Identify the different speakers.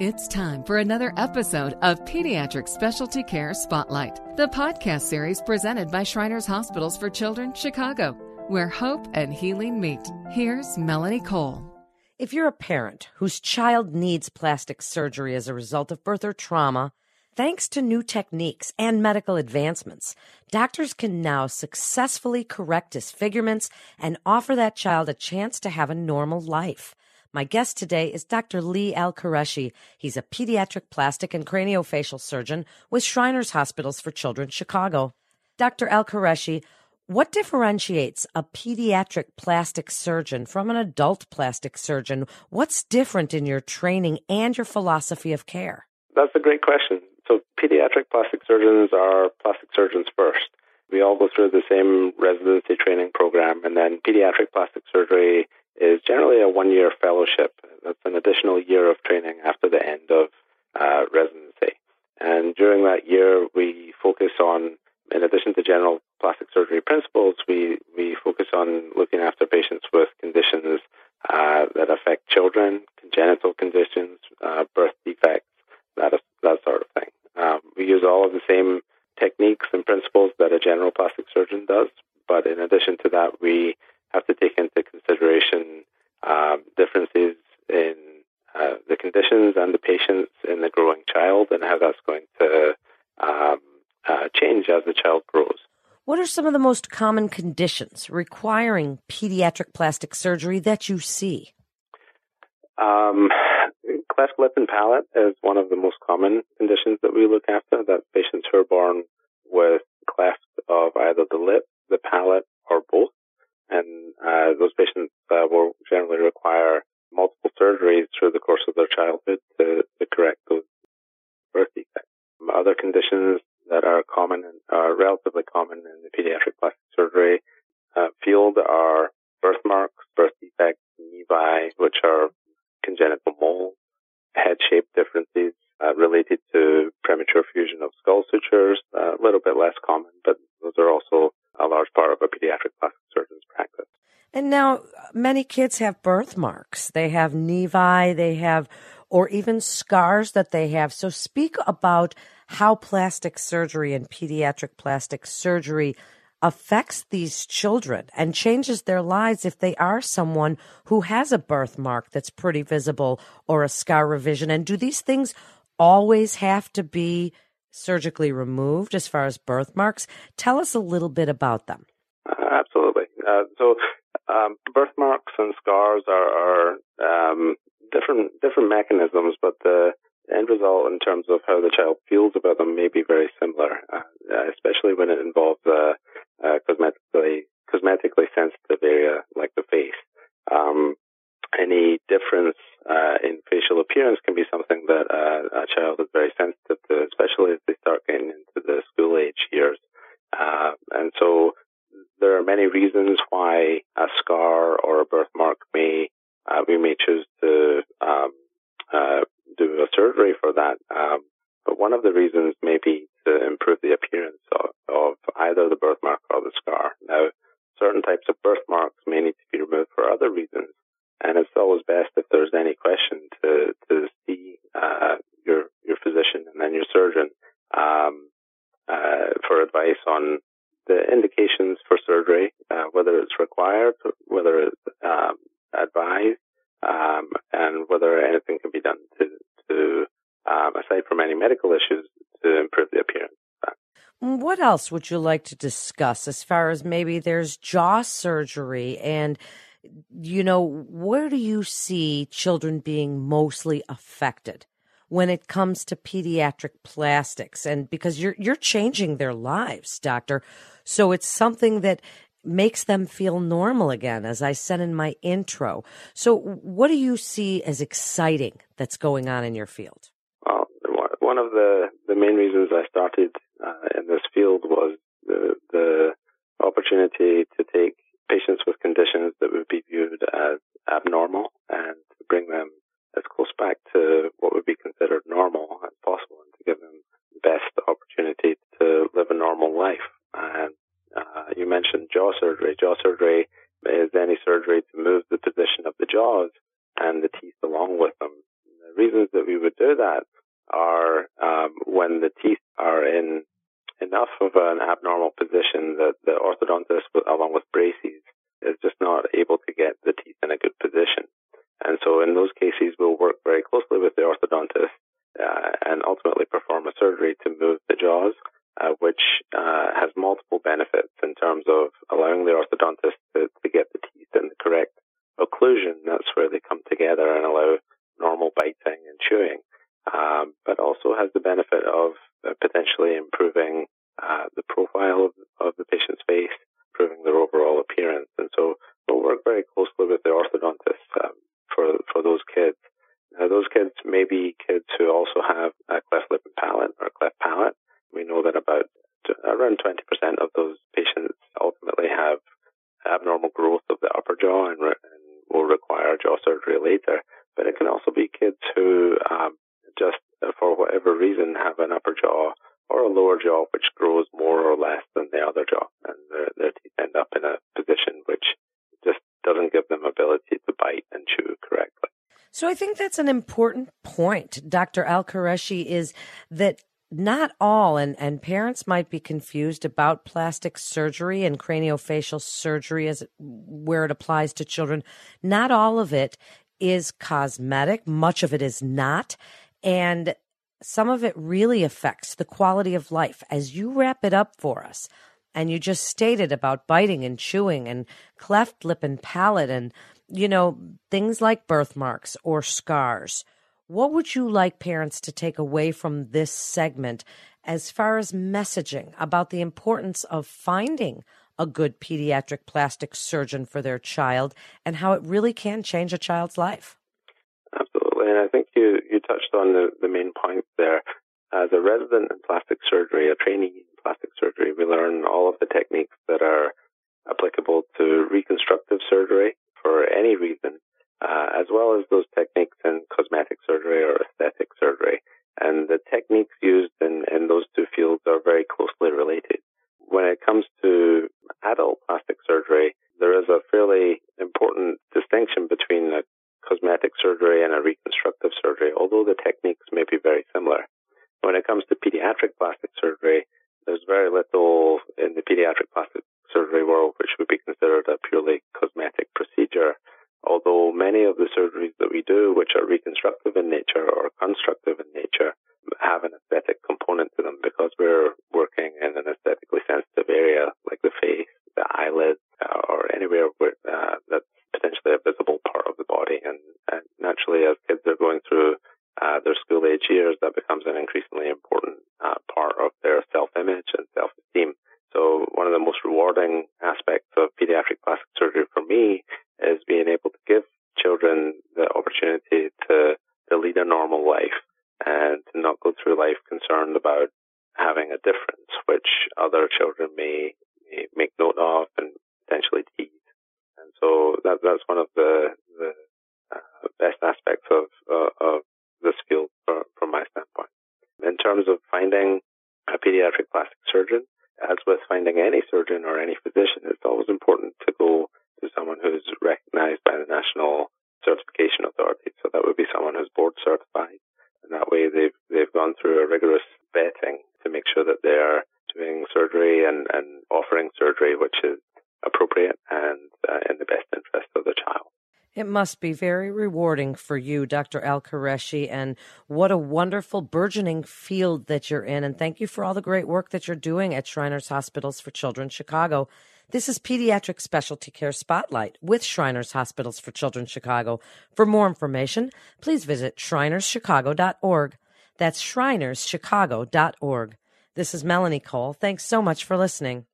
Speaker 1: It's time for another episode of Pediatric Specialty Care Spotlight, the podcast series presented by Shriners Hospitals for Children, Chicago, where hope and healing meet. Here's Melanie Cole.
Speaker 2: If you're a parent whose child needs plastic surgery as a result of birth or trauma, thanks to new techniques and medical advancements, doctors can now successfully correct disfigurements and offer that child a chance to have a normal life. My guest today is Dr. Lee Alkureishi. He's a pediatric plastic and craniofacial surgeon with Shriners Hospitals for Children, Chicago. Dr. Alkureishi, what differentiates a pediatric plastic surgeon from an adult plastic surgeon? What's different in your training and your philosophy of care?
Speaker 3: That's a great question. So, pediatric plastic surgeons are plastic surgeons first. We all go through the same residency training program, and then pediatric plastic surgery is generally a one year fellowship. That's an additional year of training after the end of uh, residency. And during that year, we focus on, in addition to general plastic surgery principles, we, we focus on looking after patients with conditions uh, that affect children, congenital conditions, uh, birth defects, that, that sort of thing. Um, we use all of the same techniques and principles that a general plastic surgeon does, but in addition to that, we have to take into consideration um, differences in uh, the conditions and the patients in the growing child and how that's going to um, uh, change as the child grows.
Speaker 2: What are some of the most common conditions requiring pediatric plastic surgery that you see?
Speaker 3: Um, cleft lip and palate is one of the most common conditions that we look after. That patients who are born with cleft of either the lip, the palate, or both and uh, those patients uh, will generally require multiple surgeries through the course of their childhood to, to correct those birth defects. Other conditions that are common and are relatively common in the pediatric plastic surgery uh, field are birthmarks, birth defects, nevi, which are congenital moles, head shape differences uh, related to premature fusion of skull sutures, a little bit less common, but those are also a large part of a pediatric plastic surgeon's practice.
Speaker 2: And now many kids have birthmarks. They have nevi, they have, or even scars that they have. So speak about how plastic surgery and pediatric plastic surgery affects these children and changes their lives if they are someone who has a birthmark that's pretty visible or a scar revision. And do these things always have to be surgically removed as far as birthmarks? Tell us a little bit about them.
Speaker 3: Uh, absolutely. Uh, so, um, birthmarks and scars are, are um, different different mechanisms, but the end result in terms of how the child feels about them may be very similar, uh, especially when it involves a, a cosmetically cosmetically sensitive area like the face. Um, any difference uh, in facial appearance can be something that uh, a child is very sensitive to, especially as they start getting into the school age years. Uh, and so there are many reasons why a scar or a birthmark may uh, we may choose to um, uh, do a surgery for that. Um, but one of the reasons may be to improve the appearance of, of either the birthmark or the scar. Now, certain types of birthmarks may need to be removed for other reasons. And it's always best if there's any question to, to see uh, your your physician and then your surgeon um, uh, for advice on the indications for surgery, uh, whether it's required, whether it's um, advised, um, and whether anything can be done to, to um, aside from any medical issues, to improve the appearance.
Speaker 2: What else would you like to discuss as far as maybe there's jaw surgery and you know, where do you see children being mostly affected when it comes to pediatric plastics? And because you're you're changing their lives, doctor. So it's something that makes them feel normal again, as I said in my intro. So what do you see as exciting that's going on in your field?
Speaker 3: Well, one of the, the main reasons I started uh, in this field was the, the opportunity to take patients with conditions that would be viewed as abnormal and to bring them as close back to what would be considered normal as possible and to give them the best opportunity to live a normal life. And uh, you mentioned jaw surgery. Jaw surgery is any surgery to move the position of the jaws and the teeth along with them. The reasons that we would do that are um, when the teeth are in enough of an abnormal position that the orthodontist, along with braces, is just not able to get the teeth in a good position. And so in those cases, we'll work very closely with the orthodontist uh, and ultimately perform a surgery to move the jaws, uh, which uh, has multiple benefits in terms of allowing the orthodontist to, to get the teeth in the correct occlusion. That's where they come together and allow normal biting and chewing. Um, but also has the benefit of uh, improving uh, the profile of, of the patient's face, improving their overall appearance. And so we'll work very closely with the orthodontist um, for for those kids. Now, those kids may be kids who also have a cleft lip and palate or cleft palate. We know that about around 20% of those patients ultimately have abnormal growth of the upper jaw and, re- and will require jaw surgery later. But it can also be kids who um, just uh, for whatever reason have an upper jaw or a lower jaw which grows more or less than the other jaw, and their teeth end up in a position which just doesn't give them ability to bite and chew correctly.
Speaker 2: So I think that's an important point, Dr. Alkureishi, is that not all, and, and parents might be confused about plastic surgery and craniofacial surgery as where it applies to children. Not all of it is cosmetic. Much of it is not. And some of it really affects the quality of life. As you wrap it up for us, and you just stated about biting and chewing and cleft lip and palate and, you know, things like birthmarks or scars. What would you like parents to take away from this segment as far as messaging about the importance of finding a good pediatric plastic surgeon for their child and how it really can change a child's life?
Speaker 3: Absolutely. And I think you, you touched on the, the main point there. As a resident in plastic surgery, a trainee in plastic surgery, we learn all of the techniques that are applicable to reconstructive surgery for any reason, uh, as well as those techniques in cosmetic surgery or aesthetic surgery. And the techniques used in, in those two fields are very closely related. When it comes to adult plastic surgery, there is a fairly important distinction between a cosmetic surgery and a reconstructive surgery, although the techniques may be very similar. When it comes to pediatric plastic surgery, there's very little in the pediatric plastic surgery world which would be considered a purely cosmetic procedure. Although many of the surgeries that we do, which are reconstructive in nature or constructive in nature, have an aesthetic component to them because we're working in an aesthetically sensitive area like the face, the eyelids, uh, or anywhere where, uh, that's potentially a visible part of the body. And, and naturally, as kids are going through uh, their school age years, that becomes an increasingly important uh, part of their self image and self esteem. The most rewarding aspects of pediatric plastic surgery for me is being able to give children the opportunity to, to lead a normal life and to not go through life concerned about having a difference, which other children may, may make note of and potentially tease. And so that, that's one of the, the uh, best aspects of, uh, of this field for, from my standpoint. In terms of finding a pediatric plastic surgeon, as with finding any surgeon or any physician, it's always important to go to someone who's recognized by the National Certification Authority. So that would be someone who's board certified. And that way they've, they've gone through a rigorous vetting to make sure that they are doing surgery and, and offering surgery which is appropriate and uh, in the best interest of the child.
Speaker 2: It must be very rewarding for you, Dr. Alkureishi, and what a wonderful burgeoning field that you're in. And thank you for all the great work that you're doing at Shriners Hospitals for Children Chicago. This is Pediatric Specialty Care Spotlight with Shriners Hospitals for Children Chicago. For more information, please visit shrinerschicago.org. That's shrinerschicago.org. This is Melanie Cole. Thanks so much for listening.